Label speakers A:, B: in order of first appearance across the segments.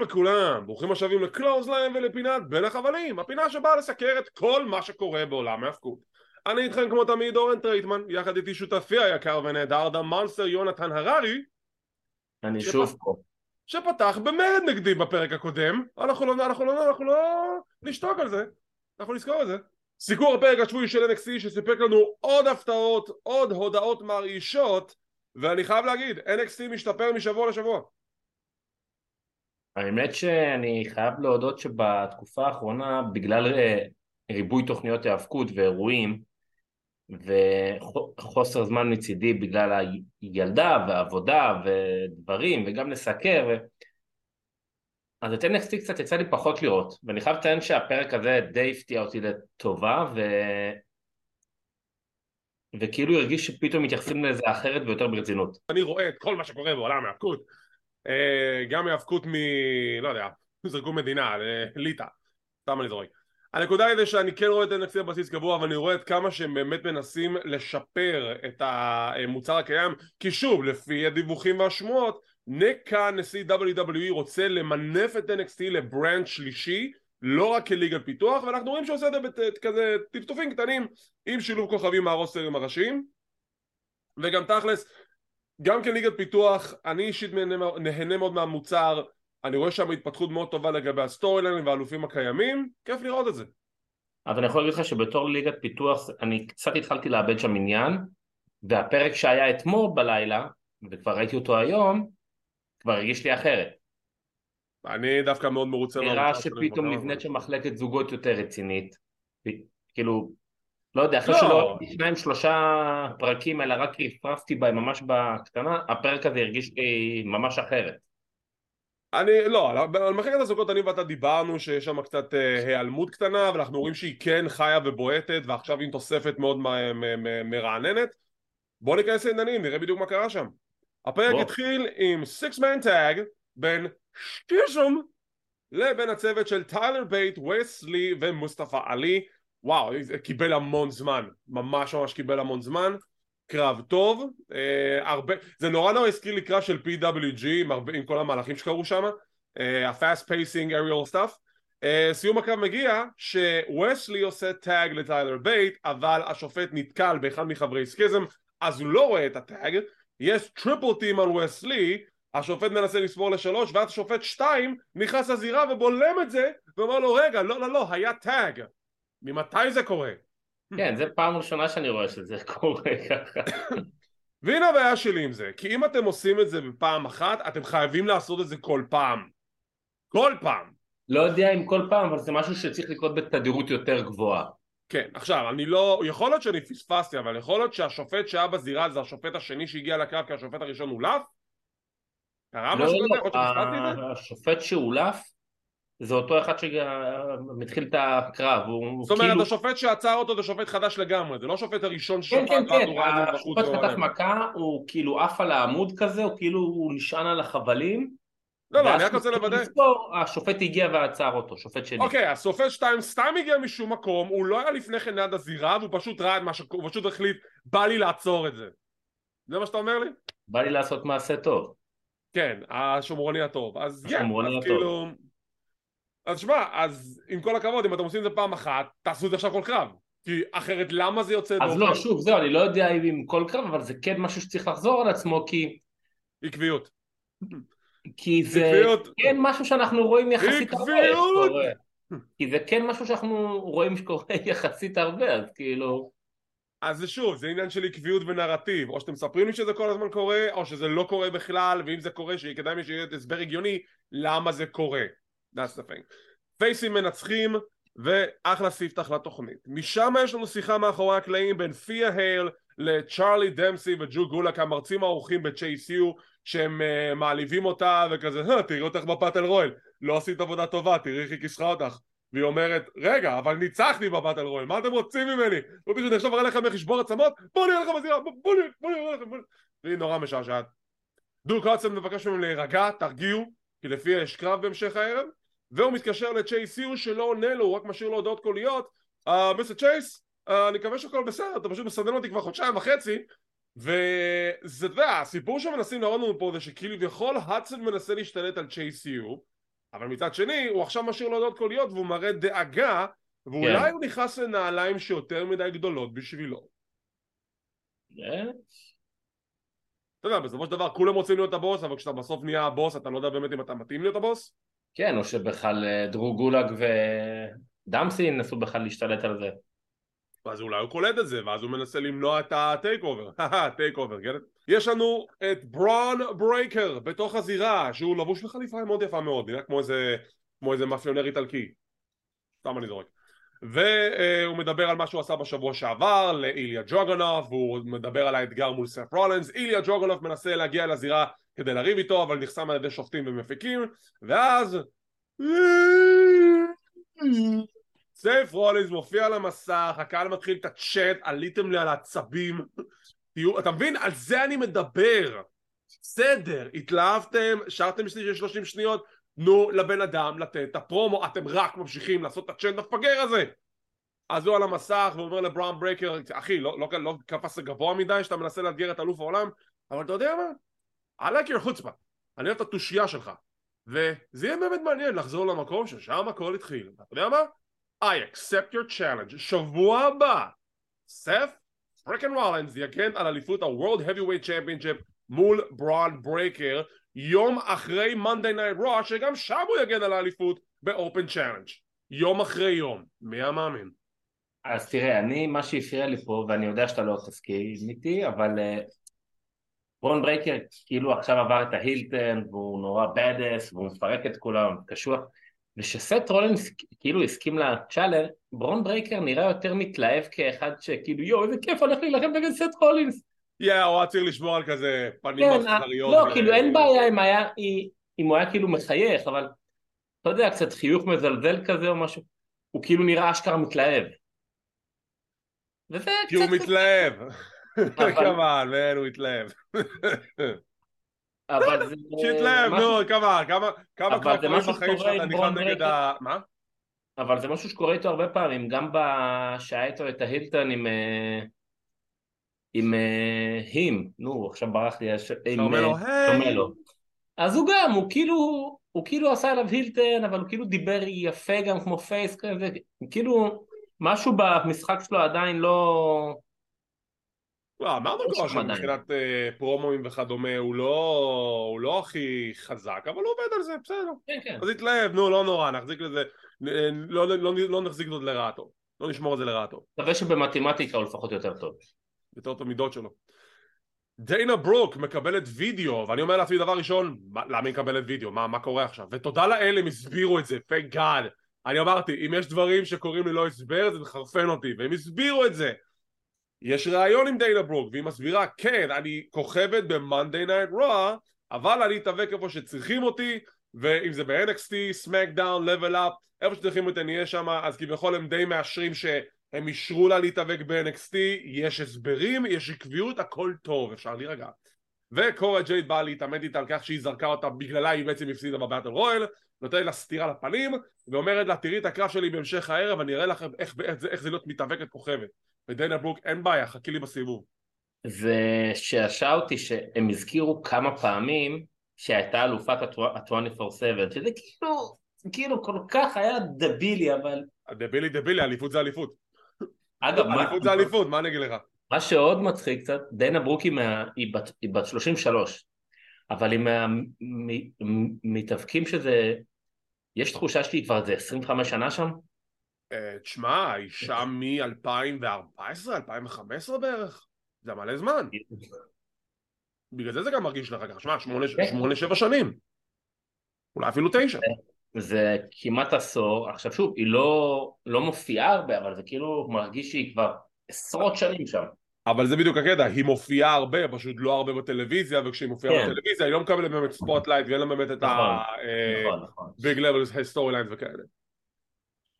A: שלום לכולם, ברוכים השבים ל Clothesline ולפינת בין החבלים, הפינה שבאה לסקר את כל מה שקורה בעולם ההפקות. אני איתכם כמו תמיד אורן טרייטמן, יחד איתי שותפי היקר ונהדר the monster יונתן הררי
B: אני
A: שפ-
B: שוב פה.
A: שפתח במרד נגדי בפרק הקודם, אנחנו לא, אנחנו לא, אנחנו לא נשתוק על זה, אנחנו נזכור את זה. סיקור הפרק השבועי של NXT שסיפק לנו עוד הפתעות, עוד הודעות מרעישות, ואני חייב להגיד, NXT משתפר משבוע לשבוע.
B: האמת שאני חייב להודות שבתקופה האחרונה, בגלל אה, ריבוי תוכניות היאבקות ואירועים, וחוסר זמן מצידי בגלל הילדה ועבודה ודברים, וגם לסקר. אז את NXT קצת יצא לי פחות לראות, ואני חייב לציין שהפרק הזה די הפתיע אותי לטובה, ו... וכאילו הרגיש שפתאום מתייחסים לזה אחרת ויותר ברצינות.
A: אני רואה את כל מה שקורה בעולם ההאבקות אה, גם ההאבקות מ... לא יודע, זרקו מדינה, אה, ליטא, סתם אני זורק. הנקודה היא שאני כן רואה את NXT בבסיס קבוע אבל אני רואה את כמה שהם באמת מנסים לשפר את המוצר הקיים כי שוב, לפי הדיווחים והשמועות נקה נשיא WWE רוצה למנף את NXT לברנד שלישי לא רק כליגת פיתוח ואנחנו רואים שהוא עושה את זה בכזה טפטופים קטנים עם שילוב כוכבים מהרוסטרים הראשיים. וגם תכלס גם כליגת פיתוח, אני אישית נהנה, נהנה מאוד מהמוצר, אני רואה שם התפתחות מאוד טובה לגבי ה storyline והאלופים הקיימים, כיף לראות את זה.
B: אבל אני יכול להגיד לך שבתור ליגת פיתוח אני קצת התחלתי לאבד שם עניין והפרק שהיה אתמול בלילה וכבר ראיתי אותו היום כבר הרגיש לי אחרת.
A: אני דווקא מאוד מרוצה
B: נראה שפתאום נבנית שם מחלקת זוגות יותר רצינית. כאילו לא יודע אחרי
A: לא.
B: שלא שניים שלושה פרקים אלא רק רפרפתי בהם ממש בקטנה הפרק הזה הרגיש לי ממש אחרת
A: אני, לא, על- מחלקת הזוגות אני ואתה דיברנו שיש שם קצת אה, היעלמות קטנה ואנחנו רואים שהיא כן חיה ובועטת ועכשיו עם תוספת מאוד מרעננת בוא ניכנס לעניינים, נראה בדיוק מה קרה שם הפרק
B: בוא.
A: התחיל עם סיקס מן טאג בין שטיזום לבין הצוות של טיילר בייט, וסלי ומוסטפא עלי וואו, זה קיבל המון זמן, ממש ממש קיבל המון זמן קרב טוב, אה, הרבה, זה נורא נורא הזכיר לי קרב של PWG עם, הרבה, עם כל המהלכים שקרו שם, ה-fast pacing aerial stuff. אה, סיום הקרב מגיע שווסלי עושה tag לטיילר בייט, אבל השופט נתקל באחד מחברי סקיזם, אז הוא לא רואה את ה tag, יש triple team על וסלי, השופט מנסה לספור לשלוש, ואז השופט שתיים נכנס לזירה ובולם את זה, ואומר לו רגע, לא לא לא, היה טאג. ממתי זה קורה?
B: כן זה פעם ראשונה שאני רואה שזה קורה ככה
A: והנה הבעיה שלי עם זה, כי אם אתם עושים את זה בפעם אחת, אתם חייבים לעשות את זה כל פעם. כל פעם.
B: לא יודע אם כל פעם אבל זה משהו שצריך לקרות בתדירות יותר גבוהה
A: כן, עכשיו, אני לא... יכול להיות שאני פספסתי, אבל יכול להיות שהשופט שהיה בזירה זה השופט השני שהגיע לקרב כי השופט הראשון הולף? קרה
B: לא,
A: משהו
B: לא,
A: כזה? יכול להיות שפספסתי את זה?
B: לא, השופט שהולף זה אותו אחד שמתחיל את הקרב, הוא
A: זאת אומרת,
B: כאילו,
A: השופט שעצר אותו זה שופט חדש לגמרי, זה לא השופט הראשון
B: כן
A: ששפט
B: כן כן,
A: בחוץ
B: השופט חטף. מכה, הוא כאילו עף על העמוד כזה, הוא כאילו הוא נשען על החבלים,
A: לא, לא, אני רק רוצה לוודא.
B: השופט הגיע ועצר אותו, שופט שני.
A: אוקיי, השופט שתיים סתם הגיע משום מקום, הוא לא היה לפני כן ליד הזירה, והוא פשוט ראה את מה שקורה, הוא פשוט החליט, בא לי לעצור את זה. זה מה שאתה אומר לי?
B: בא לי לעשות מעשה טוב.
A: כן, השומרוני הטוב. אז כן,
B: הטוב.
A: כאילו... אז שמע, אז עם כל הכבוד, אם אתם עושים את זה פעם אחת, תעשו את זה עכשיו כל קרב. כי אחרת למה זה יוצא
B: אז לא, שוב, זהו, אני לא יודע אם עם כל קרב, אבל זה כן משהו שצריך לחזור על עצמו, כי,
A: עקביות.
B: כי זה
A: עקביות.
B: כן משהו שאנחנו רואים יחסית הרבה.
A: עקביות.
B: כי זה כן משהו שאנחנו רואים שקורה יחסית הרבה, אז כאילו...
A: אז זה שוב, זה עניין של עקביות ונרטיב. או שאתם מספרים לי שזה כל הזמן קורה, או שזה לא קורה בכלל, ואם זה קורה, שכדאי שיהיה הסבר הגיוני למה זה קורה. That's the thing. פייסים מנצחים, ואחלה ספתח לתוכנית. משם יש לנו שיחה מאחורי הקלעים בין פיה הייל לצ'ארלי דמסי וג'ו גולק המרצים האורחים יו שהם uh, מעליבים אותה וכזה "אה, תראי אותך בפאטל רויאל לא עשית עבודה טובה תראי איך היא כיסחה אותך והיא אומרת רגע אבל ניצחתי בפאטל רויאל מה אתם רוצים ממני? הוא פשוט עכשיו אראה לכם איך לשבור עצמות בוא נראה לכם בזירה בוא בוא נראה בוא נראה לכם בוא נראה." והיא נורא משעשעת דוק הודסון מבקש ממנו להירגע תרגיעו כי לפי יש קרב בהמשך הערב והוא מתקשר לצ'ייס יו שלא עונה לו הוא רק משאיר לו הודעות קוליות. "אה, מיסטר צ'ייס אה, אני מקווה שהכל בסדר אתה פשוט מסנן אותי כבר חודשיים וחצי. וזה, אתה יודע, הסיפור שמנסים להראות לנו פה זה שכביכול הדסון מנסה להשתלט על צ'ייס יו אבל מצד שני הוא עכשיו משאיר לו הודעות קוליות והוא מראה דאגה ואולי
B: כן.
A: הוא נכנס לנעליים שיותר מדי גדולות בשבילו.
B: אה,
A: אתה יודע בסופו של דבר כולם רוצים להיות הבוס אבל כשאתה בסוף נהיה הבוס אתה לא יודע באמת אם אתה מתאים להיות הבוס
B: כן, או שבכלל אה, דרו גולאג ודמפסי ינסו בכלל להשתלט על זה.
A: אז אולי הוא קולט את זה ואז הוא מנסה למנוע את ה takeover, takeover כן? יש לנו את ברון ברייקר בתוך הזירה שהוא לבוש בחליפה מאוד יפה מאוד נראה כמו איזה כמו איזה מאפיונר איטלקי סתם אני זורק והוא מדבר על מה שהוא עשה בשבוע שעבר לאיליה דרגונוב והוא מדבר על האתגר מול סת' רולינס איליה דרגונוב מנסה להגיע לזירה כדי לריב איתו אבל נחסם על ידי שופטים ומפיקים ואז סת' רולינס מופיע על המסך, הקהל מתחיל את הצ'אט, עליתם לי על העצבים, תהיו, אתה מבין? על זה אני מדבר. בסדר, התלהבתם, שרתם של 30 שניות, תנו לבן אדם לתת את הפרומו, אתם רק ממשיכים לעשות את הצ'אט המפגר הזה. אז הוא על המסך ואומר לבראון ברייקר, אחי, לא, לא, לא קפץ גבוה מדי שאתה מנסה לאתגר את אלוף העולם, אבל אתה יודע מה? I like your חוצפה, אני אוהב את התושייה שלך. וזה יהיה באמת מעניין לחזור למקום ששם הכל התחיל. אתה יודע מה? I accept your challenge. שבוע הבא, סת' freakin' רולינס יגן על אליפות ה-World Heavyweight Championship מול ברון ברייקר יום אחרי Monday Night Raw שגם שם הוא יגן על האליפות ב-Open Challenge. יום אחרי יום. מי המאמין?
B: אז תראה, אני, מה שהפריע לי פה, ואני יודע שאתה לא תסכים איתי, אבל אה, ברון ברייקר כאילו עכשיו עבר את ה heel turn, והוא נורא badass, והוא מפרק את כולם, קשוח, ושסת' רולינס כאילו הסכים לצ'אלר, ברון ברייקר נראה יותר מתלהב כאחד שכאילו יואו איזה כיף הולך להילחם נגד סת' רולינס.
A: Yeah, הוא היה צריך לשמור על כזה פנים
B: כן,
A: אכזריות.
B: לא,
A: ו-
B: כאילו אין בעיה אם היה, אם הוא היה כאילו מחייך, אבל אתה יודע, קצת חיוך מזלזל כזה או משהו, הוא כאילו נראה אשכרה מתלהב. וזה
A: כי הוא. מתלהב. כמובן, man, הוא התלהב.
B: אבל זה...
A: שיתלהב, נו, כמה, כמה, כמה קרקורים
B: משהו
A: בחיים
B: עם
A: נלחם נגד. ה... מה?
B: אבל זה משהו שקורה איתו הרבה פעמים, גם שהיה איתו את ההילטון עם... עם אה, הים, נו עכשיו ברח לי, אה. שומלו. אז הוא גם, הוא כאילו, הוא כאילו עשה עליו הילטון, אבל הוא כאילו דיבר יפה גם כמו פייס כזה, כאילו משהו במשחק שלו עדיין לא...
A: לא, אמרנו
B: יש
A: כבר. שמבחינת אה, פרומואים וכדומה הוא לא הוא לא הכי חזק, אבל הוא עובד על זה, בסדר.
B: כן, כן.
A: אז התלהב, נו, לא נורא, נחזיק לזה, לא- לא לא- לא נחזיק זאת לרעתו. לא נשמור את זה לרעתו.
B: מקווה שבמתמטיקה הוא לפחות יותר טוב.
A: יותר את המידות שלו. דיינה ברוק מקבלת וידאו, ואני אומר לעצמי דבר ראשון, מה- למה היא מקבלת וידאו? מה, מה קורה עכשיו? ותודה לאל הם הסבירו את זה, thank God. אני אמרתי, אם יש דברים שקורים ללא הסבר זה מחרפן אותי, והם הסבירו את זה. יש ראיון עם דיינה ברוק, והיא מסבירה, כן, אני כוכבת ב-Monday Night Raw, אבל אני אתאבק איפה שצריכים אותי, ואם זה ב-NXT, SmackDown, Level Up, איפה שצריכים אותי אני אהיה שם, אז כביכול הם די מאשרים שהם אישרו לה להתאבק ב-NXT, יש הסברים, יש עקביות, הכל טוב, אפשר להירגע. וקורה ג'ייד באה להתעמת איתה על כך שהיא זרקה אותה, בגללה היא בעצם הפסידה בבטל רויאל, נותנת לה סטירה לפנים, ואומרת לה, תראי את הקרב שלי בהמשך הערב, אני אראה לכם איך, איך, זה- איך זה להיות מתאבקת כוכבת. ודיינה ברוק, אין בעיה, חכי לי בסיבוב.
B: זה שעשע אותי שהם הזכירו כמה פעמים שהייתה אלופת ה-24/7, שזה כאילו, כאילו כל כך היה דבילי, אבל
A: דבילי דבילי, אליפות זה אליפות.
B: אגב,
A: אליפות זה אליפות, מה אני אגיד לך?
B: מה שעוד מצחיק קצת, דנה ברוק היא, בת, היא בת 33, אבל היא מהמתאבקים שזה, יש תחושה שהיא כבר איזה 25 שנה שם?
A: אה, תשמע, היא שם מ-2014, 2015 בערך. זה מלא זמן. בגלל זה זה גם מרגיש לך ככה. שמע, שמונה,
B: כן.
A: שמונה, שבע שנים. אולי אפילו תשע.
B: זה כמעט עשור, עכשיו שוב, היא לא, לא מופיעה הרבה, אבל זה כאילו מרגיש שהיא כבר עשרות שנים שם.
A: אבל זה בדיוק הקטע, היא מופיעה הרבה, פשוט לא הרבה בטלוויזיה, וכשהיא מופיעה
B: כן.
A: בטלוויזיה היא לא מקבלת באמת spotlight ואין לה באמת את
B: נכון,
A: ה...
B: נכון, נכון.
A: big level storylines וכאלה.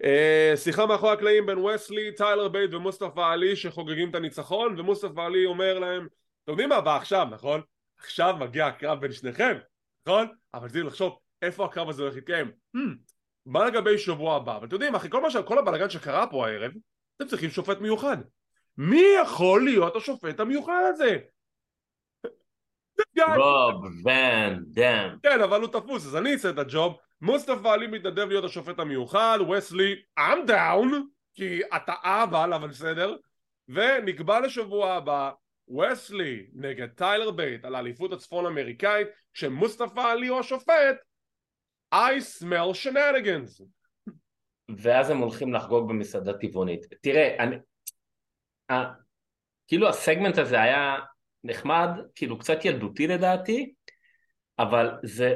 A: אה, שיחה מאחורי הקלעים בין וסלי, טיילר בייט ומוסטפא עלי שחוגגים את הניצחון ומוסטפא עלי אומר להם אתם יודעים מה בא עכשיו נכון? עכשיו מגיע הקרב בין שניכם נכון? אבל צריך לחשוב איפה הקרב הזה הולך להתקיים hmm, מה לגבי שבוע הבא? אבל אתם יודעים אחי כל. כל הבלאגן שקרה פה הערב אתם צריכים שופט מיוחד מי יכול להיות השופט המיוחד הזה?
B: בוב ון דאם.
A: כן, אבל הוא תפוס, אז אני אעשה את ה job. מוסטפא עלי מתנדב להיות השופט המיוחד, וסלי, I'm down, כי אתה אבל, אבל בסדר. ונקבע לשבוע הבא, וסלי נגד טיילר בייט על האליפות הצפון אמריקאית, כשמוסטפא עלי הוא השופט, I smell shenanigans.
B: ואז הם הולכים לחגוג במסעדה טבעונית. תראה, אני... כאילו הסגמנט הזה היה נחמד, כאילו קצת ילדותי לדעתי, אבל זה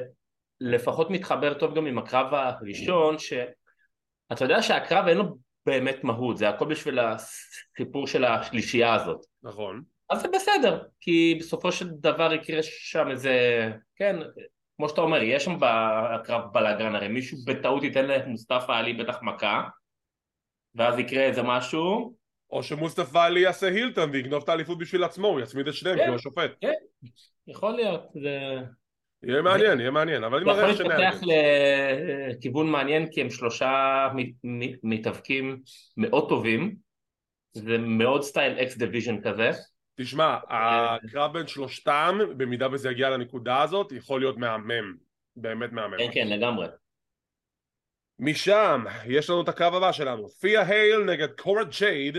B: לפחות מתחבר טוב גם עם הקרב הראשון, שאתה יודע שהקרב אין לו באמת מהות, זה הכל בשביל הסיפור של השלישייה הזאת.
A: נכון.
B: אז זה בסדר, כי בסופו של דבר יקרה שם איזה, כן, כמו שאתה אומר, יש שם בקרב בלאגרן, הרי מישהו בטעות ייתן למוסטפא עלי בטח מכה, ואז יקרה איזה משהו,
A: או שמוסטפא עלי יעשה heel turn ויגנוב את האליפות בשביל עצמו, הוא יצמיד את שניהם,
B: כן,
A: כי הוא השופט.
B: כן, יכול להיות, זה...
A: יהיה מעניין, יהיה מעניין, אבל אני
B: זה יכול. להתפתח לכיוון מעניין כי הם שלושה מתאבקים מאוד טובים זה מאוד סטייל אקס דיוויז'ן כזה
A: תשמע, הקרב בין שלושתם, במידה וזה יגיע לנקודה הזאת, יכול להיות מהמם. באמת מהמם.
B: כן כן לגמרי
A: משם, יש לנו את הקרב הבא שלנו. פיה הייל נגד קורה ג'ייד,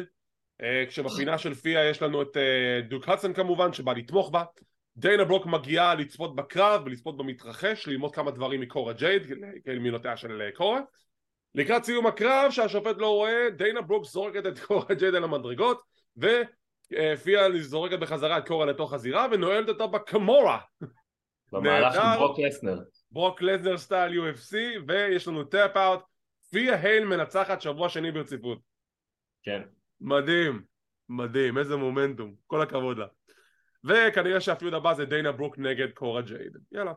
A: אה, כשבפינה של פיה יש לנו את אה, דוק הדסון כמובן, שבא לתמוך בה. דיינה ברוק מגיעה לצפות בקרב ולצפות במתרחש, ללמוד כמה דברים מקורה ג'ייד, כאל מילותיה של אה, קורה. לקראת סיום הקרב, שהשופט לא רואה, דיינה ברוק זורקת את קורה ג'ייד על המדרגות, ופיה זורקת בחזרה את קורה לתוך הזירה, ונועלת אותה בקמורה.
B: במהלך
A: נהדר.
B: ברוק לסנר
A: ברוק לסנר style UFC, ויש לנו tap out. פיה הייל מנצחת שבוע שני ברציפות.
B: כן
A: מדהים, מדהים, איזה מומנטום, כל הכבוד לה. וכנראה שה feud הבא זה דיינה ברוק נגד קורה ג'ייד. יאללה.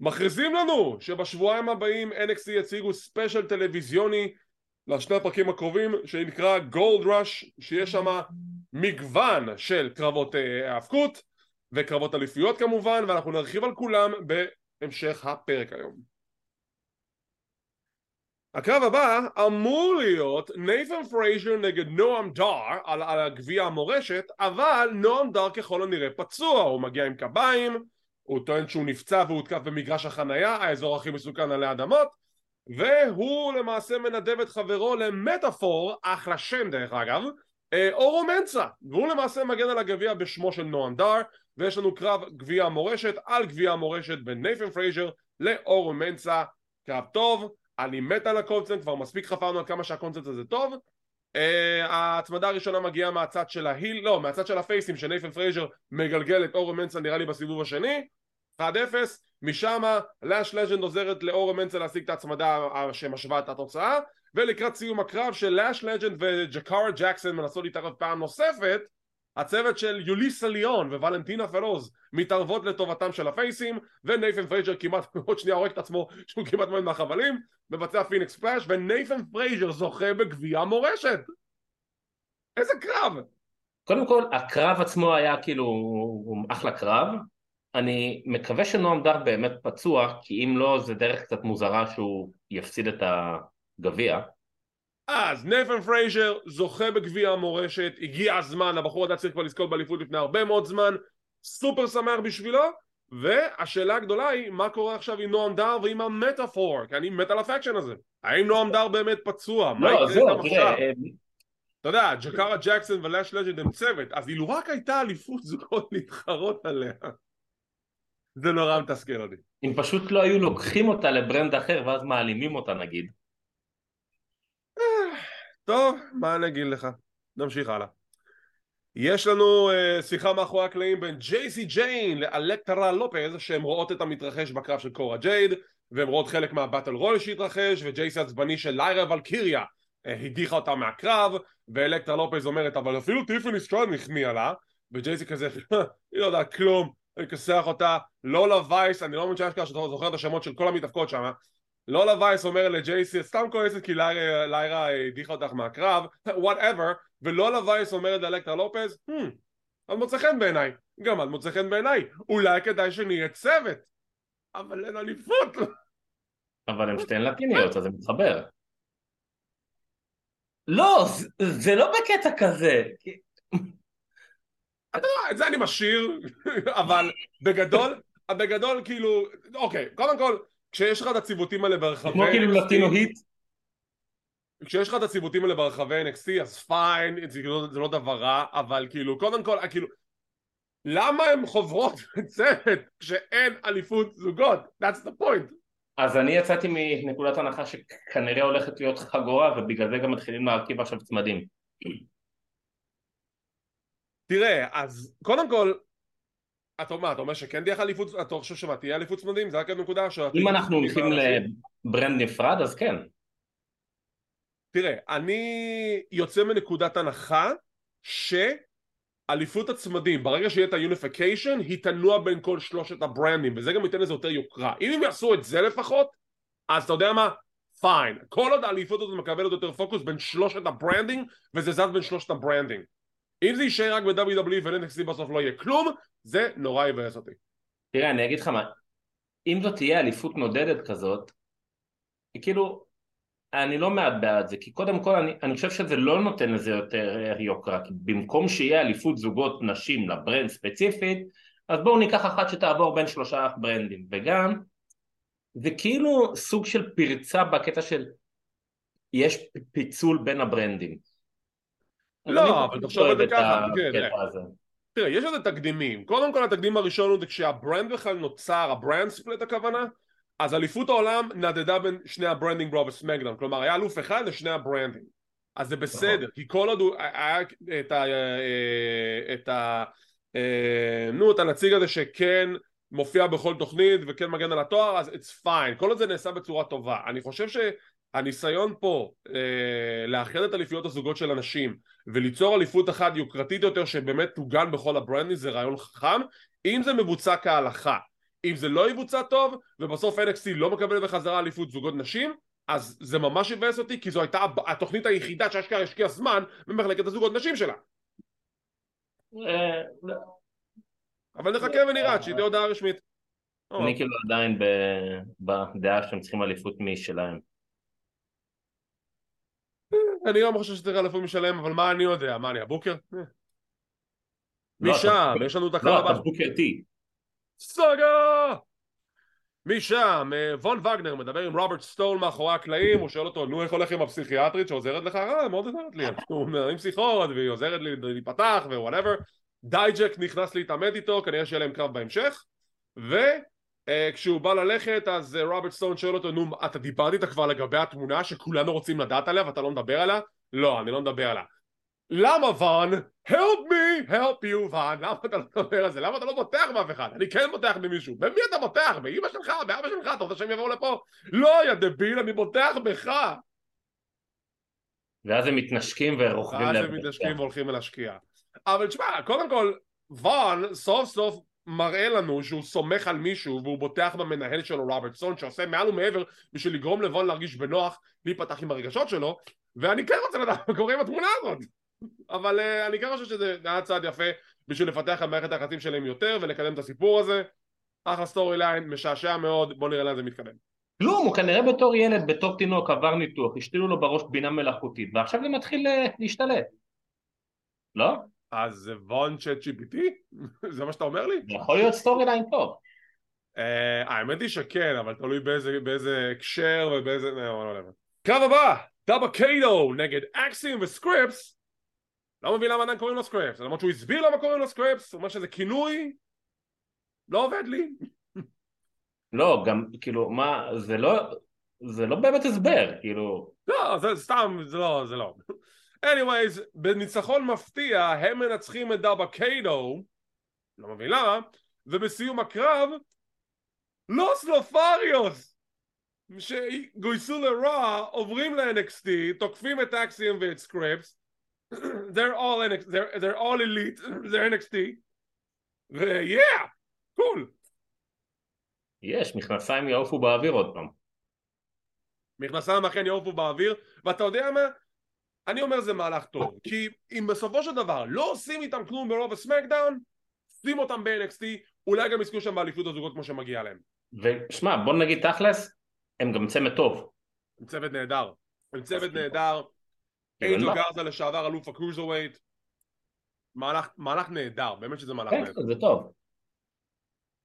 A: מכריזים לנו שבשבועיים הבאים NXT יציגו special טלוויזיוני לשני הפרקים הקרובים שנקרא Gold Rush שיש שם מגוון של קרבות אה, האבקות וקרבות אליפויות כמובן ואנחנו נרחיב על כולם בהמשך הפרק היום. הקרב הבא אמור להיות נייתן פרייזר נגד נועם דאר על, על הגביע המורשת אבל נועם דאר ככל הנראה פצוע הוא מגיע עם קביים הוא טוען שהוא נפצע והותקף במגרש החנייה האזור הכי מסוכן עלי אדמות והוא למעשה מנדב את חברו למטאפור אחלה שם דרך אגב אה, אורו מנסה והוא למעשה מגן על הגביע בשמו של נועם דאר ויש לנו קרב גביע המורשת על גביע המורשת בין נייתן פרייזר לאורו מנסה קרב טוב אני מת על הקונספט, כבר מספיק חפרנו על כמה שהקונספט הזה טוב. Uh, ההצמדה הראשונה מגיעה מהצד של ה heel, לא, מהצד של הפייסים שנייתן פרייזר מגלגל את אורו מנסה נראה לי בסיבוב השני. 1-0, משם לאש לג'נד עוזרת לאורו מנסה להשיג את ההצמדה שמשווה את התוצאה, ולקראת סיום הקרב של לאש לג'נד וג'קארה ג'קסון מנסות להתערב פעם נוספת, הצוות של יוליסה ליאון וולנטינה פרוז מתערבות לטובתם של הפייסים ונייתן פרייזר כמעט עוד שנייה הורג את עצמו שהוא כמעט מת מהחבלים מבצע Phoenix Splash ונייתן פרייזר זוכה בגביע מורשת איזה קרב!
B: קודם כל הקרב עצמו היה כאילו אחלה קרב. אני מקווה שנועם דאר באמת פצוע כי אם לא זה דרך קצת מוזרה שהוא יפסיד את הגביע
A: אז נייתן פרייזר זוכה בגביע המורשת הגיע הזמן הבחור הזה צריך כבר לזכות באליפות לפני הרבה מאוד זמן סופר שמח בשבילו והשאלה הגדולה היא מה קורה עכשיו עם נועם דאר ועם המטאפור? כי אני מת על ה faction הזה. האם נועם דאר באמת פצוע? מה
B: לא
A: יקרה
B: זהו
A: איתם עכשיו?
B: אה,
A: אתה יודע ג'קארה ג'קסון ולאש לג'נד הם צוות אז אילו רק הייתה אליפות זוגות להתחרות עליה זה נורא מתסכל אותי.
B: אם פשוט לא היו לוקחים אותה ל brand אחר ואז מעלימים אותה נגיד
A: טוב, מה אני אגיד לך? נמשיך הלאה. יש לנו uh, שיחה מאחורי הקלעים בין ג'ייסי ג'יין לאלקטרה לופז שהן רואות את המתרחש בקרב של קורה ג'ייד והן רואות חלק מה battle royal שהתרחש וג'ייסי עצבנית שליירה ולקיריה uh, הדיחה אותה מהקרב ואלקטרה לופז אומרת אבל אפילו טיפאני סטרטן החמיאה לה וג'ייסי כזה היא לא יודעת כלום אני אכסח אותה לולה וייס אני לא מבין שאתה זוכר את השמות של כל המתאבקות שם לולה וייס אומר לג'ייסי סתם כועסת כי ליירה, ליירה הדיחה אותך מהקרב whatever ולולה וייס אומרת לאלקטרה לופז hmm, את מוצא חן בעיניי גם את מוצא חן בעיניי אולי כדאי שנהיה צוות אבל אין אליפות.
B: אבל הן שתיהן לטיניות אז זה מתחבר. לא זה, לא בקטע כזה
A: אתה יודע, את זה אני משאיר, אבל בגדול, בגדול כאילו, אוקיי, קודם כל, כשיש לך את הציוותים האלה ברחבי
B: כמו כאילו לטינו היט.
A: כשיש לך את הציוותים האלה ברחבי NXT אז פיין, זה לא, זה לא דבר רע, אבל כאילו, קודם כל, כאילו, למה הן חוברות בצוות כשאין אליפות זוגות? That's the point.
B: אז אני יצאתי מנקודת הנחה שכנראה הולכת להיות חגורה ובגלל זה גם מתחילים להרכיב עכשיו צמדים.
A: תראה, אז קודם כל, אתה אומר, אתה אומר שכן תהיה אליפות, אתה חושב שמה, תהיה אליפות צמדים? זה רק הנקודה
B: אם אנחנו הולכים לברנד נפרד אז כן.
A: תראה, אני יוצא מנקודת הנחה שאליפות הצמדים, ברגע שיהיה את ה-unification, היא תנוע בין כל שלושת הברנדים, וזה גם ייתן לזה יותר יוקרה. אם הם יעשו את זה לפחות, אז אתה יודע מה? fine. כל עוד האליפות הזאת מקבלת יותר פוקוס בין שלושת ה brandים, וזה זז בין שלושת ה brandים. אם זה יישאר רק ב-WWE ו-NXT בסוף לא יהיה כלום, זה נורא יבאס אותי.
B: תראה, אני אגיד לך מה, אם זאת תהיה אליפות נודדת כזאת, כאילו, אני לא מת בעד זה, כי קודם כל אני, אני חושב שזה לא נותן לזה יותר יוקרה, כי במקום שיהיה אליפות זוגות נשים ל brand ספציפית, אז בואו ניקח אחת שתעבור בין שלושה brandים, וגם זה כאילו סוג של פרצה בקטע של יש פיצול בין ה brandים.
A: לא, אבל תחשוב על זה ככה, תראה, יש לזה תקדימים, קודם כל התקדים הראשון הוא כשה brand בכלל נוצר, ה brand split הכוונה, אז אליפות העולם נדדה בין שני ה brandים ברו וסמאקדאון, כלומר היה אלוף אחד לשני ה brandים, אז זה בסדר, נכון. כי כל עוד הוא היה את ה... אה, את ה... אה, נו, את הנציג הזה שכן מופיע בכל תוכנית וכן מגן על התואר, אז it's fine, כל עוד זה נעשה בצורה טובה. אני חושב שהניסיון פה אה, לאחד את אליפויות הזוגות של אנשים וליצור אליפות אחת יוקרתית יותר שבאמת תוגן בכל ה branding זה רעיון חכם, אם זה מבוצע כהלכה. אם זה לא יבוצע טוב ובסוף NXT לא מקבל בחזרה אליפות זוגות נשים אז זה ממש יבאס אותי כי זו הייתה התוכנית היחידה שאשכרה השקיעה זמן במחלקת הזוגות נשים שלה
B: אה.
A: אבל נחכה ונראה שהיא תהיה הודעה רשמית
B: אני כאילו עדיין בדעה שהם צריכים אליפות משלהם
A: אני גם חושב שצריך אליפות משלהם אבל מה אני יודע מה אני הבוקר? משם יש לנו את הקו
B: הבא לא אתה בוקר טי
A: סאגה! משם, אה, וון וגנר מדבר עם רוברט סטון מאחורי הקלעים, הוא שואל אותו, נו איך הולך עם הפסיכיאטרית שעוזרת לך? אה, מאוד עוזרת לי, הוא מנהלים שיחות והיא עוזרת לי להיפתח whatever דייג'ק נכנס להתעמת איתו, כנראה שיהיה להם קרב בהמשך וכשהוא אה, בא ללכת אז אה, רוברט סטון שואל אותו, נו אתה דיברת איתה כבר לגבי התמונה שכולנו רוצים לדעת עליה ואתה לא מדבר עליה? לא, אני לא מדבר עליה למה ואן? help me, help you ואן, למה אתה לא מדבר על זה? למה אתה לא בוטח באף אחד? אני כן בוטח במישהו. במי אתה בוטח? באמא שלך? באבא שלך? אתה רוצה שהם יבואו לפה? לא, יא דביל, אני בוטח בך!
B: ואז הם מתנשקים ורוכבים
A: ואז הם מתנשקים והולכים לשקיעה. אבל תשמע, קודם כל, ואן סוף סוף מראה לנו שהוא סומך על מישהו והוא בוטח במנהל שלו רוברט סטון שעושה מעל ומעבר בשביל לגרום לוון להרגיש בנוח להיפתח עם הרגשות שלו ואני כן רוצה לדעת מה קורה עם התמונה הזאת. אבל uh, אני כן חושב שזה היה צעד יפה בשביל לפתח את מערכת היחסים שלהם יותר ולקדם את הסיפור הזה. אחלה storyline, משעשע מאוד, בוא נראה לאן זה מתקדם.
B: כלום, הוא כנראה בתור ילד, בתור תינוק עבר ניתוח, השתילו לו בראש בינה מלאכותית ועכשיו זה מתחיל uh, להשתלט. לא?
A: אז זה וון צ'אט GPT? זה מה שאתה אומר לי?
B: יכול להיות storyline טוב
A: האמת היא שכן, אבל תלוי באיזה, הקשר ובאיזה... קרב הבא, דאבה קיידו נגד אקסיום וסקריפס לא מבין למה עדיין קוראים לו סקריפס, למרות שהוא הסביר למה קוראים לו סקריפס, הוא אומר שזה כינוי, לא עובד לי.
B: לא, גם, כאילו, מה, זה לא, זה לא באמת הסבר, כאילו...
A: לא, זה סתם, זה לא, זה לא. Anyways, בניצחון מפתיע, הם מנצחים את דאבה קיידו, לא מבין למה, ובסיום הקרב, לוס לופריוס, שגויסו לרוע, עוברים ל-NXT, תוקפים את אקסיום ואת סקרפס, they're all NXT, they're, they're all elite, they're NXT, ו-yeah, cool.
B: יש, מכנסיים יעופו באוויר עוד פעם.
A: מכנסיים אכן יעופו באוויר, ואתה יודע מה? אני אומר זה מהלך טוב, כי אם בסופו של דבר לא עושים איתם כלום ברוב הסמקדאון, שים אותם ב-NXT, אולי גם יזכו שם באליפות הזוגות כמו שמגיע להם.
B: ושמע, בוא נגיד תכלס, הם גם צמד טוב.
A: הם צוות נהדר. הם צוות נהדר. אייג'ו גרזה לשעבר אלוף ה cruiserweight מהלך, מהלך נהדר, באמת שזה מהלך
B: כן,
A: נהדר.
B: זה טוב.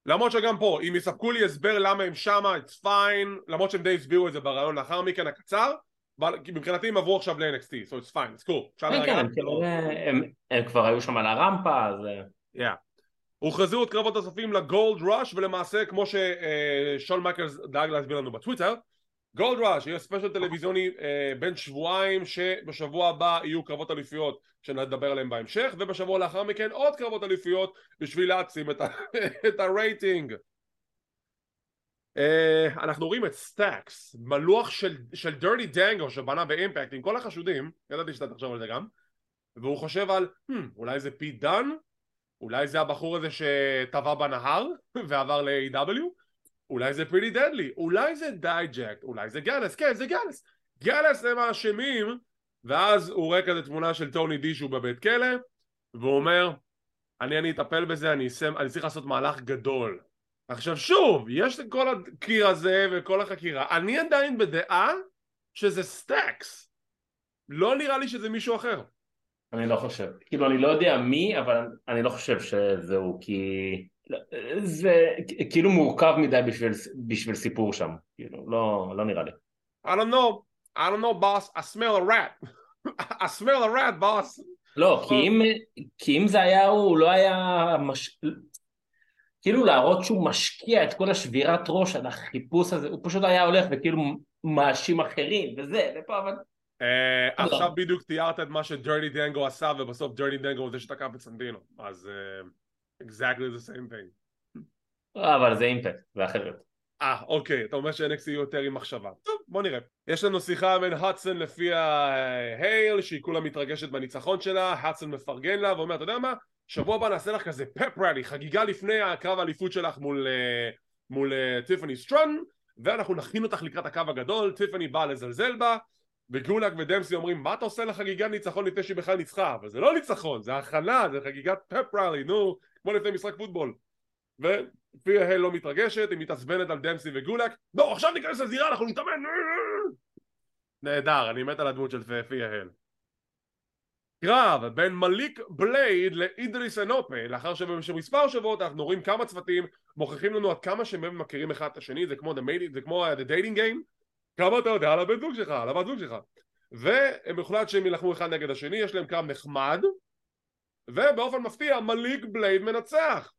A: למרות שגם פה, אם יספקו לי הסבר למה הם שמה, it's fine, למרות שהם די הסבירו את זה בריאיון לאחר מכן הקצר, מבחינתי הם עברו עכשיו ל-NXT, so it's fine, it's cool.
B: כן, כן, הם כנראה- הם- כבר היו שם על הרמפה, אז... אה.
A: הוכרזו עוד קרבות נוספים לגולד ראש, ולמעשה, כמו ששון מייקלס דאג להסביר לנו בטוויטר, גולד ראש יהיה special טלוויזיוני אה, בן שבועיים, שבשבוע הבא יהיו קרבות אליפויות שנדבר עליהם בהמשך, ובשבוע לאחר מכן עוד קרבות אליפויות בשביל להעצים את, את הרייטינג. אה, אנחנו רואים את סטאקס, מלוח של, דרטי דנגו שבנה באימפקט עם כל החשודים, ידעתי שאתה תחשוב על זה גם, והוא חושב על, hmm, אולי זה פיט דאן? אולי זה הבחור הזה שטבע בנהר ועבר ל-AEW? אולי זה פריטי דדלי? אולי זה דייג'ק? אולי זה גאלוס? כן, זה גאלוס! גאלוס הם האשמים ואז הוא רואה כזה תמונה של טוני די שהוא בבית כלא והוא אומר אני אני אטפל בזה, אני, אסם, אני צריך לעשות מהלך גדול עכשיו שוב, יש את כל הקיר הזה וכל החקירה. אני עדיין בדעה שזה סטאקס לא נראה לי שזה מישהו אחר.
B: אני לא חושב. כאילו, אני לא יודע מי, אבל אני לא חושב שזהו, כי... זה כאילו מורכב מדי בשביל, בשביל סיפור שם. כאילו, לא, לא נראה לי.
A: I don't know, I don't know boss, I smell a rat. I smell a rat boss.
B: לא, כי אם, כי אם זה היה הוא, הוא לא היה... מש... כאילו להראות שהוא משקיע את כל השבירת ראש על החיפוש הזה, הוא פשוט היה הולך וכאילו מאשים אחרים וזה, ופה אבל...
A: אה,
B: לא.
A: עכשיו בדיוק תיארת את מה שדרטי דנגו עשה ובסוף דרטי דנגו הוא זה שתקף את סנטינו אז אה, exactly the same thing.
B: אבל זה אימפקט, זה אחרת.
A: אה אוקיי אתה אומר יהיו יותר עם מחשבה. טוב בוא נראה. יש לנו שיחה בין האדסון לפי ההייל שהיא כולה מתרגשת בניצחון שלה האדסון מפרגן לה ואומר אתה יודע מה שבוע הבא נעשה לך כזה פפ רלי חגיגה לפני הקרב האליפות שלך מול אה, מול אה, טיפני סטרון ואנחנו נכין אותך לקראת הקו הגדול טיפני באה לזלזל בה וגולק ודמסי אומרים מה אתה עושה לחגיגת ניצחון לפני שהיא בכלל ניצחה? אבל זה לא ניצחון זה הכנה זה חגיגת פפ רלי נו כמו לפני משחק פוטבול. ופיה הל לא מתרגשת היא מתעצבנת על דמסי וגולק לא עכשיו ניכנס לזירה אנחנו נתאמן. נהדר אני מת על הדמות של פיה הל קרב בין מליק בלייד לאידריס אנופה לאחר שבמספר שבועות אנחנו רואים כמה צוותים מוכיחים לנו עד כמה שהם מכירים אחד את השני זה כמו the, mating, זה כמו uh, the dating game כמה אתה יודע על הבן זוג שלך על הבת זוג שלך. והם הוחלט שהם ילחמו אחד נגד השני יש להם קרב נחמד ובאופן מפתיע מליק בלייד מנצח.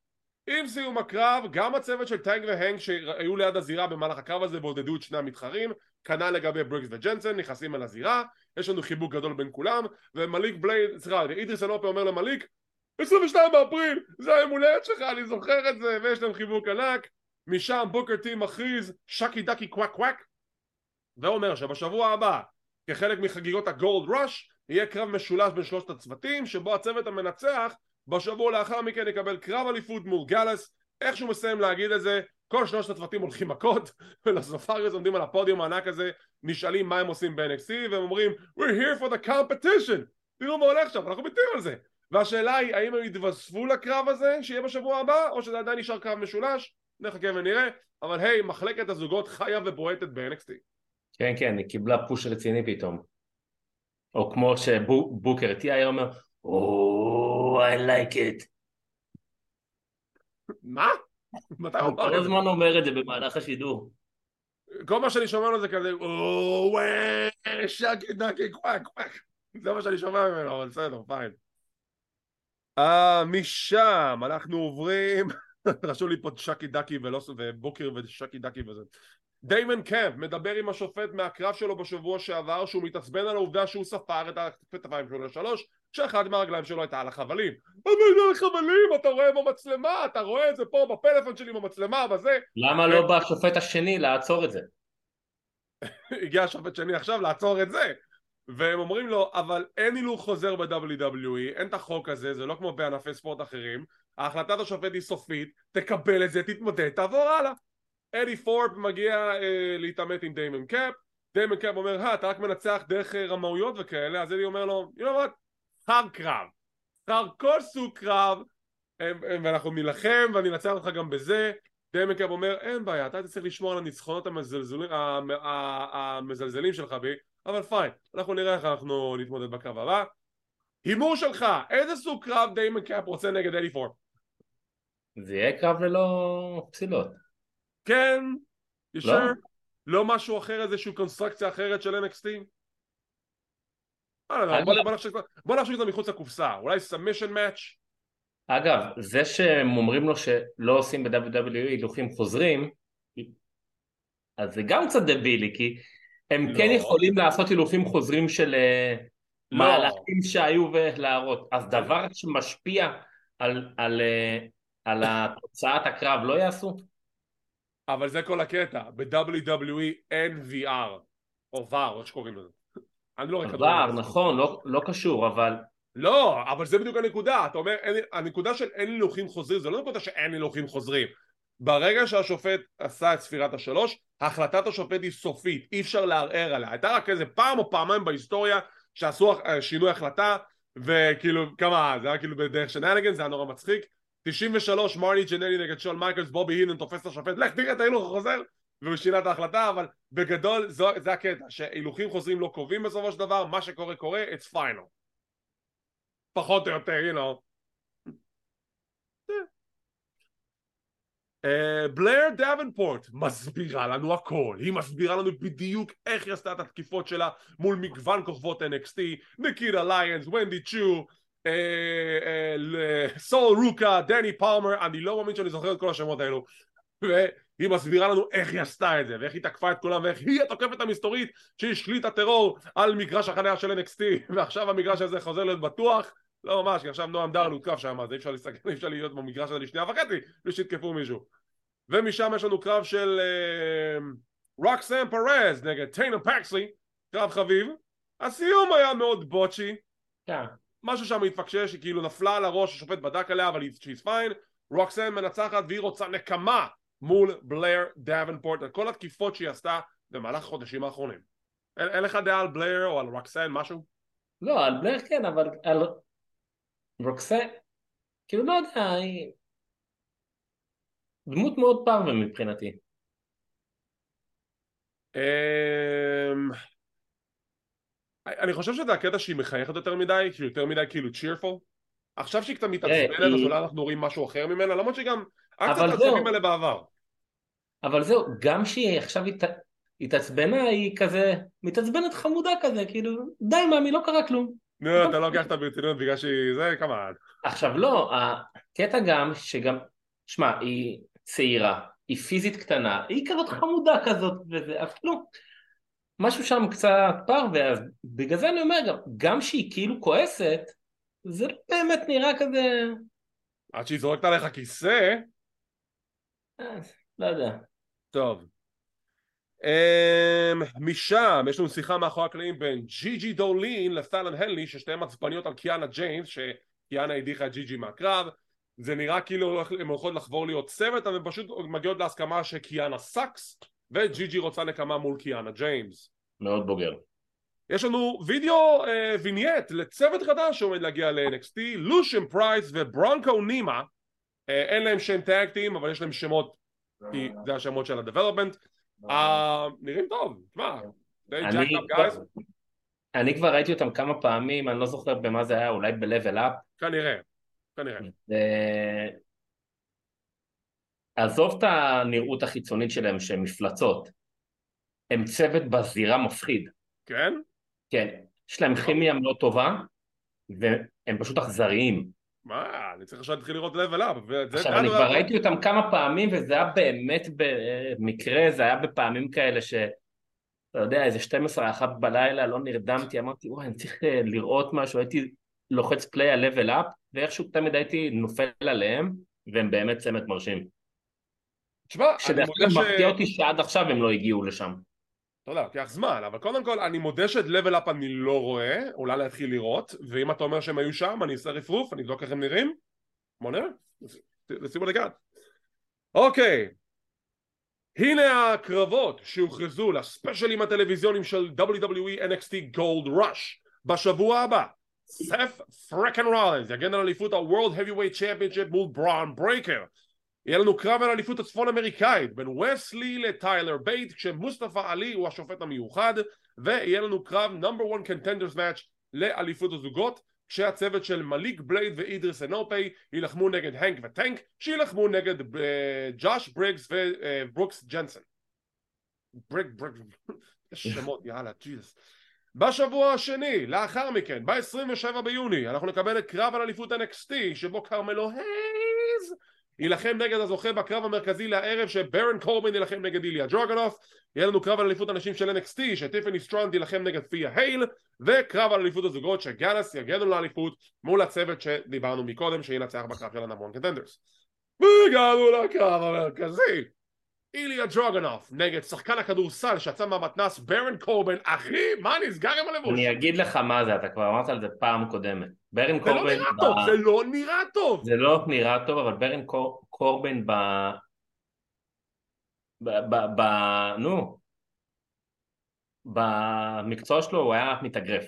A: עם סיום הקרב גם הצוות של טנק והנק שהיו ליד הזירה במהלך הקרב הזה ועודדו את שני המתחרים כנ"ל לגבי בריקס וג'נסן נכנסים אל הזירה יש לנו חיבוק גדול בין כולם ומליק בלייד, סליחה, אידריס אנופה אומר למליק 22 באפריל זה היום הולדת שלך אני זוכר את זה ויש להם חיבוק ענק. משם בוקר טי מכריז שקי דקי קוואק קוואק ואומר שבשבוע הבא כחלק מחגיגות הגולד ראש יהיה קרב משולש בין שלושת הצוותים שבו הצוות המנצח בשבוע לאחר מכן יקבל קרב אליפות מול גאלס איך שהוא מסיים להגיד את זה כל שלושת הצוותים הולכים מכות ולסופריוס עומדים על הפודיום הענק הזה נשאלים מה הם עושים ב-NXT והם אומרים we're here for the competition תראו מה הולך שם אנחנו מתים על זה והשאלה היא האם הם יתווספו לקרב הזה שיהיה בשבוע הבא או שזה עדיין נשאר קרב משולש נחכה ונראה אבל היי מחלקת הזוגות חיה ובועטת ב-NXT
B: כן כן, היא קיבלה פוש רציני פתאום. או כמו שבוקר טי היה אומר, או, I like it.
A: מה? מתי הוא
B: כל? הזמן אומר את זה במהלך השידור.
A: כל מה שאני שומע לו זה כזה וואי שקי דקי קוואק קוואק זה מה שאני שומע ממנו אבל בסדר פיין אה משם אנחנו עוברים רשום לי פה צ'קי דקי ולא ובוקר ושקי דקי וזה דיימן קמפ מדבר עם השופט מהקרב שלו בשבוע שעבר שהוא מתעצבן על העובדה שהוא ספר את הכתפיים שלו לשלוש שאחד מהרגליים שלו הייתה על החבלים. אבל זה על החבלים? אתה רואה במצלמה אתה רואה את זה פה בפלאפון שלי במצלמה בזה
B: למה לא בא השופט השני לעצור את זה?
A: הגיע השופט שני עכשיו לעצור את זה. והם אומרים לו אבל אין הילוך חוזר ב-WWE אין את החוק הזה זה לא כמו בענפי ספורט אחרים. החלטת השופט היא סופית תקבל את זה תתמודד תעבור הלאה אדי פורפ מגיע אה, להתעמת עם דיימן קמפ. דיימן קמפ אומר אה אתה רק מנצח דרך אה, רמאויות וכאלה. אז אדי אומר לו you know what? בחר קרב. בחר כל סוג קרב אה, אה, ואנחנו נילחם ואני אנצח אותך גם בזה. דיימן קמפ אומר אין בעיה אתה צריך לשמור על הניצחונות המזלזלים, המזלזלים שלך בי. אבל fine אנחנו נראה איך אנחנו נתמודד בקרב הבא. הימור שלך, איזה סוג קרב דיימון קמפ רוצה נגד אדי פורפ?
B: זה יהיה קרב ללא פסילות.
A: כן? You
B: לא.
A: לא משהו אחר, איזושהי קונסטרקציה אחרת של NXT? לא יודע,
B: אני-
A: בוא- נחשוב- את זה מחוץ לקופסה, אולי submission match?
B: אגב, זה שהם אומרים לו שלא עושים ב-WWE הילוכים חוזרים, אז זה גם קצת דבילי, כי הם
A: לא.
B: כן יכולים לעשות הילוכים חוזרים של אה,
A: לא.
B: מהלכים שהיו ולהראות. אז דבר שמשפיע על, על, אה, על תוצאת הקרב לא יעשו?
A: אבל זה כל הקטע, ב-WWE אין VR, או VAR, או איך שקוראים לזה. אני לא רואה כדורגל.
B: עבר, נכון, לא, לא קשור, אבל
A: לא, אבל זה בדיוק הנקודה, אתה אומר, אין, הנקודה של אין הילוכים חוזרים, זה לא נקודה שאין הילוכים חוזרים. ברגע שהשופט עשה את ספירת השלוש, החלטת השופט היא סופית, אי אפשר לערער עליה. הייתה רק איזה פעם או פעמיים בהיסטוריה שעשו אה, שינוי החלטה, וכאילו, כמה, זה היה כאילו בדרך שנהלגן, זה היה נורא מצחיק. 93, מרני ג'נלי נגד שול מייקלס, בובי הינן תופס את השופט, לך תראה את ההילוך החוזר, והוא שינה את ההחלטה, אבל בגדול זו, זה הקטע, שהילוכים חוזרים לא קובעים בסופו של דבר, מה שקורה קורה, it's final. פחות או יותר, you know. אה, בלר דאבנפורט מסבירה לנו הכל, היא מסבירה לנו בדיוק איך היא עשתה את התקיפות שלה מול מגוון כוכבות NXT, ניקיטה ליונס, ונדי צ'ו, סול רוקה, דני פלמר, אני לא מאמין שאני זוכר את כל השמות האלו והיא מסבירה לנו איך היא עשתה את זה ואיך היא תקפה את כולם ואיך היא התוקפת המסתורית שהשליטה טרור על מגרש החניה של NXT ועכשיו המגרש הזה חוזר להיות בטוח לא ממש, כי עכשיו נועם דארל הותקף שם, אז אי אפשר, להסתכל, אי אפשר להיות במגרש הזה לשנייה וחצי בלי שיתקפו מישהו. ומשם יש לנו קרב של אה, רוקסם פרז נגד טיינה פקסלי, קרב חביב. הסיום היה מאוד בוטשי,
B: כן.
A: משהו שם התפקשש, היא כאילו נפלה על הראש, השופט בדק עליה, אבל היא she's fine. רוקסם מנצחת והיא רוצה נקמה מול בלר דאבנפורט על כל התקיפות שהיא עשתה במהלך החודשים האחרונים. אין, אין לך דעה על בלר או על רוקסן, משהו?
B: לא, על בלר כן, אבל על רוקסה, כאילו לא יודע, היא דמות מאוד פרווה מבחינתי.
A: אמ, אני חושב שזה הקטע שהיא מחייכת יותר מדי, שהיא יותר מדי כאילו cheerful. עכשיו שהיא קצת מתעצבנת אז אולי אנחנו רואים משהו אחר ממנה, למרות שגם היה קצת
B: אבל
A: את
B: זהו.
A: האלה בעבר.
B: אבל זהו, גם שהיא עכשיו הת... התעצבנה, היא כזה, מתעצבנת חמודה כזה, כאילו, די מאמי, לא קרה כלום.
A: נו, אתה לא לוקח אותה ברצינות בגלל שהיא... זה כמה...
B: עכשיו לא, הקטע גם שגם, שמע, היא צעירה, היא פיזית קטנה, היא כזאת חמודה כזאת וזה, אז כאילו, משהו שם קצת פרווה, אז בגלל זה אני אומר גם, גם שהיא כאילו כועסת, זה לא באמת נראה כזה,
A: עד שהיא זורקת עליך כיסא,
B: לא יודע.
A: טוב. Um, משם יש לנו שיחה מאחורי הקלעים בין ג'י ג'י דולין לפלן הנלי ששתיהן עצבניות על קיאנה ג'יימס שקיאנה הדיחה את ג'י ג'י מהקרב זה נראה כאילו הן הולכות לחבור להיות צוות אבל הן פשוט מגיעות להסכמה שקיאנה sucks וג'י ג'י רוצה נקמה מול קיאנה ג'יימס
B: מאוד בוגר.
A: יש לנו וידאו אה, vignette לצוות חדש שעומד להגיע ל-NXT לושן פרייס וברונקו נימה אה, אין להם שם tag team אבל יש להם שמות כי זה השמות של ה-development אה, נראים טוב, תשמע,
B: אני כבר ראיתי אותם כמה פעמים, אני לא זוכר במה זה היה, אולי ב-level up.
A: כנראה, כנראה.
B: עזוב את הנראות החיצונית שלהם שהם מפלצות, הם צוות בזירה מפחיד,
A: כן?
B: כן, יש להם כימיה מאוד טובה והם פשוט אכזריים.
A: מה, אני צריך עכשיו להתחיל לראות ואת זה
B: עכשיו אני כבר ראיתי אותם כמה פעמים וזה היה באמת במקרה, זה היה בפעמים כאלה ש... אתה יודע, איזה 12, אחת בלילה, לא נרדמתי, אמרתי, וואי, אני צריך אה, לראות משהו, הייתי לוחץ פליי על level up, ואיכשהו תמיד הייתי נופל עליהם, והם באמת צמד מרשים.
A: תשמע, אני מודה ש...
B: מפתיע אותי שעד עכשיו הם לא הגיעו לשם.
A: אתה יודע, לוקח זמן, אבל קודם כל אני מודה שאת level up אני לא רואה, אולי להתחיל לראות, ואם אתה אומר שהם היו שם, אני אעשה רפרוף, אני אבדוק איך הם נראים, בוא נראה, לשימו לגעת. אוקיי, הנה הקרבות שהוכרזו לספיישלים הטלוויזיונים של WWE NXT Gold Rush בשבוע הבא. סת' freakin' רולינס יגן על אליפות ה-World Heavyweight Championship מול בראון ברייקר. יהיה לנו קרב על אליפות הצפון אמריקאית בין ווס לי לטיילר בייט כשמוסטפא עלי הוא השופט המיוחד ויהיה לנו קרב number 1 contenders match לאליפות הזוגות כשהצוות של מליק בלייד ואידריס אנופה יילחמו נגד הנק וטנק שיילחמו נגד אה, ג'וש בריגס וברוקס ג'נסון. בריג בריג שמות יאללה ג'יזוס. בשבוע השני לאחר מכן ב-27 ביוני אנחנו נקבל את קרב על אליפות NXT שבו כרמלו הייז יילחם נגד הזוכה בקרב המרכזי לערב שברן קורבין יילחם נגד איליה דרגונוף יהיה לנו קרב על אליפות הנשים של NXT שטיפני סטראטון יילחם נגד ת'יה הייל וקרב על אליפות הזוגות שגאלוס יגנו על האליפות מול הצוות שדיברנו מקודם שינצח בקרב של ה number one contenders. והגענו לקרב המרכזי איליה דרגונוף נגד שחקן הכדורסל שיצא מהמתנס ברן קורבין אחי מה נסגר עם הלבוש?
B: אני אגיד לך מה זה, אתה כבר אמרת על זה פעם קודמת. ברן
A: זה לא. נראה טוב, זה לא נראה טוב
B: זה לא נראה טוב, אבל ברן קור- קורבין ב... ב... ב... ב... נו. במקצוע שלו הוא היה מתאגרף.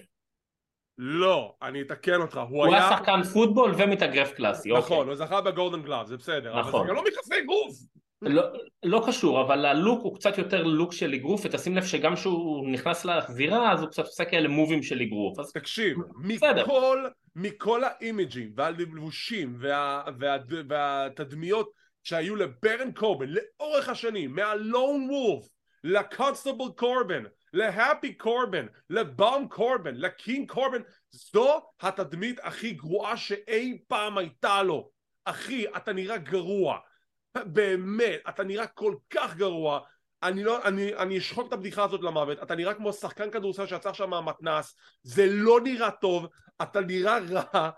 A: לא, אני אתקן אותך, הוא
B: הוא
A: היה...
B: היה שחקן פוטבול ומתאגרף קלאסי,
A: נכון,
B: אוקיי.
A: הוא זכה ב Golden Glove, זה בסדר, אבל
B: נכון.
A: זה גם לא מכסי גוף
B: לא, לא קשור, אבל הלוק הוא קצת יותר לוק של אגרוף, ותשים לב שגם כשהוא נכנס לזירה אז הוא קצת עושה כאלה מובים של אגרוף. אז
A: תקשיב,
B: בסדר.
A: מכל, מכל האימג'ים והלבושים וה, וה, והתדמיות שהיו לברן קורבן לאורך השנים, מהלון וולף לקונסטבל קורבן, להפי קורבן, לבאום קורבן, לקינג קורבן, זו התדמית הכי גרועה שאי פעם הייתה לו. אחי, אתה נראה גרוע. באמת, אתה נראה כל כך גרוע. אני לא, אני, אני אשחוק את הבדיחה הזאת למוות, אתה נראה כמו שחקן כדורסל שיצא עכשיו מהמתנס, זה לא נראה טוב, אתה נראה רע,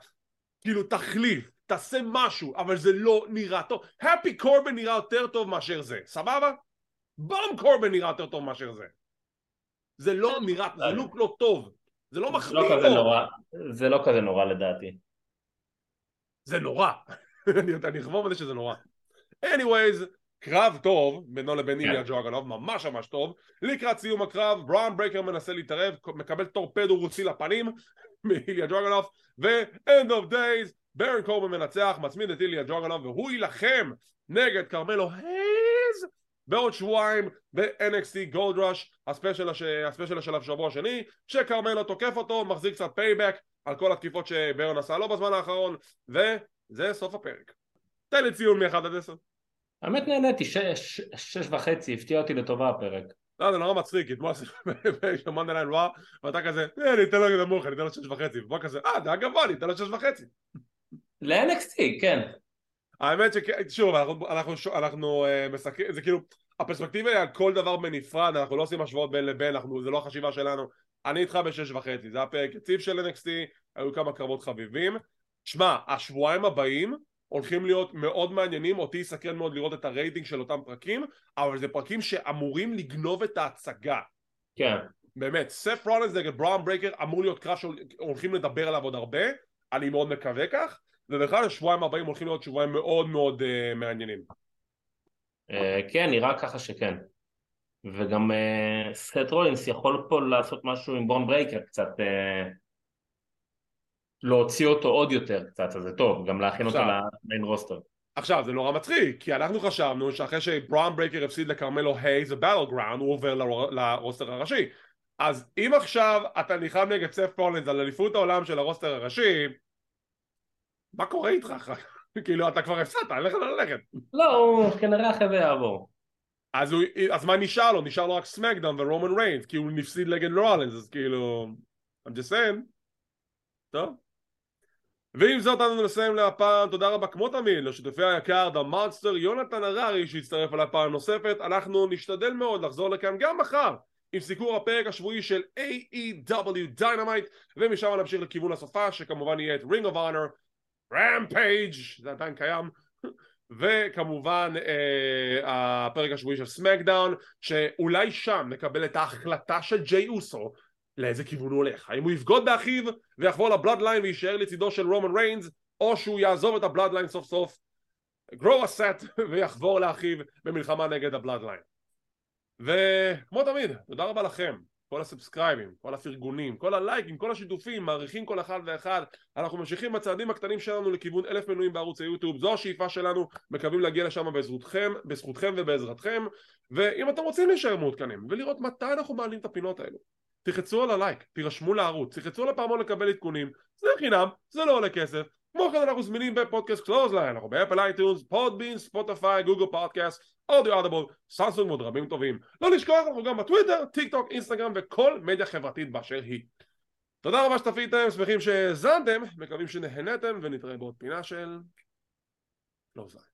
A: כאילו תחליף, תעשה משהו, אבל זה לא נראה טוב. הפי קורבן נראה יותר טוב מאשר זה, סבבה? בום קורבן נראה יותר טוב מאשר זה. זה לא נראה, זה לוק לא טוב, זה לא מחמיא
B: לא
A: לו,
B: נורא, זה לא כזה נורא לדעתי.
A: זה נורא. אני אני אחבור בזה שזה נורא. Anyways, קרב טוב בינו לבין
B: כן.
A: איליה דרגונוב, ממש ממש טוב. לקראת סיום הקרב, בראון ברייקר מנסה להתערב, מקבל טורפדו רוסי לפנים מאיליה דרגונוב, ו-end of days, ברן קורבן מנצח, מצמיד את איליה דרגונוב, והוא יילחם נגד כרמלו הייז בעוד שבועיים ב-NXT Gold Rush, ה special, הש... ה special השלב שבוע השני, שכרמלו תוקף אותו, מחזיק קצת payback על כל התקיפות שברן עשה לו בזמן האחרון, וזה סוף הפרק. תן לי ציון מ-1 עד 10.
B: האמת נהניתי, שש, שש וחצי, הפתיע אותי לטובה הפרק.
A: לא, זה נורא מצחיק, כי אתמול במאנדה ליין רוע, ואתה כזה, אה, אני אתן לו נמוך, אני אתן לו שש וחצי, ובוא כזה, אה, זה היה גבוה, אני אתן לו שש וחצי.
B: ל-NXT, כן.
A: האמת ששוב, אנחנו, אנחנו, uh, מסכמים, זה כאילו, הפרספקטיבה היא על כל דבר בנפרד, אנחנו לא עושים השוואות בין לבין, אנחנו, זה לא החשיבה שלנו. אני איתך בשש וחצי, זה הפרק יציב של NXT, היו כמה קרבות חביבים. שמע, השבועיים הבאים הולכים להיות מאוד מעניינים, אותי יסקרן מאוד לראות את הרייטינג של אותם פרקים, אבל זה פרקים שאמורים לגנוב את ההצגה.
B: כן.
A: באמת, סת' רולינס נגד בראון ברייקר אמור להיות קרב שהולכים לדבר עליו עוד הרבה, אני מאוד מקווה כך, ובכלל השבועיים הבאים הולכים להיות שבועיים מאוד מאוד uh, מעניינים.
B: אה, כן, נראה ככה שכן. וגם אה, סת' רולינס יכול פה לעשות משהו עם ברון ברייקר קצת, להוציא אותו עוד יותר קצת, אז זה טוב, גם להכין אותו.
A: ל
B: main roster.
A: עכשיו זה נורא מצחיק, כי אנחנו חשבנו שאחרי שבראון ברייקר הפסיד לכרמלו הייז ב Battleground הוא עובר ל ro- ל roster הראשי אז אם עכשיו אתה נלחם נגד סת' רולינס על אליפות העולם של ה roster הראשי מה קורה איתך אחר כך? כאילו אתה כבר הפסדת, אין לך ללכת
B: לא, הוא כנראה אחרי זה יעבור.
A: אז, הוא, אז מה נשאר לו? נשאר לו רק סמקדאון ורומן ריינס כי הוא נפסיד נגד רולינס אז כאילו I'm just saying טוב ועם זאת אנו נסיים להפעם. תודה רבה כמו תמיד לשותפי היקר the monster יונתן הררי שהצטרף אליי פעם נוספת אנחנו נשתדל מאוד לחזור לכאן גם מחר עם סיקור הפרק השבועי של AEW Dynamite ומשם נמשיך לכיוון הסופ"ש שכמובן יהיה את Ring of Honor Rampage זה עדיין קיים וכמובן אה, הפרק השבועי של סמקדאון שאולי שם נקבל את ההחלטה של ג'יי אוסו לאיזה כיוון הוא הולך. האם הוא יבגוד באחיו ויחבור לבלאדליין ויישאר לצידו של רומן ריינס או שהוא יעזוב את הבלאדליין סוף סוף a set ויחבור לאחיו במלחמה נגד הבלאדליין. וכמו תמיד תודה רבה לכם כל ה subscribeים, כל הפרגונים, כל הלייקים, כל השיתופים, מעריכים כל אחד ואחד. אנחנו ממשיכים בצעדים הקטנים שלנו לכיוון אלף מנויים בערוץ היוטיוב. זו השאיפה שלנו, מקווים להגיע לשם בזכותכם, בזכותכם ובעזרתכם. ואם אתם רוצים להישאר מעודכנים ולראות מתי אנחנו מעלים את הפינות האלו תחצו על הלייק, תירשמו לערוץ, תחצו על הפעמון לקבל עדכונים, זה חינם, זה לא עולה כסף, כמו כן אנחנו זמינים בפודקאסט קלוזליין, אנחנו באפל אייטיונס, פודבין, ספוטיפיי, גוגל פודקאסט, אודיו Audible, סמסונג ועוד רבים טובים. לא לשכוח, אנחנו גם בטוויטר, טיק טוק, אינסטגרם וכל מדיה חברתית באשר היא. תודה רבה שצפיתם, שמחים שהאזנתם, מקווים שנהנתם ונתראה בעוד פינה של קלוזליין.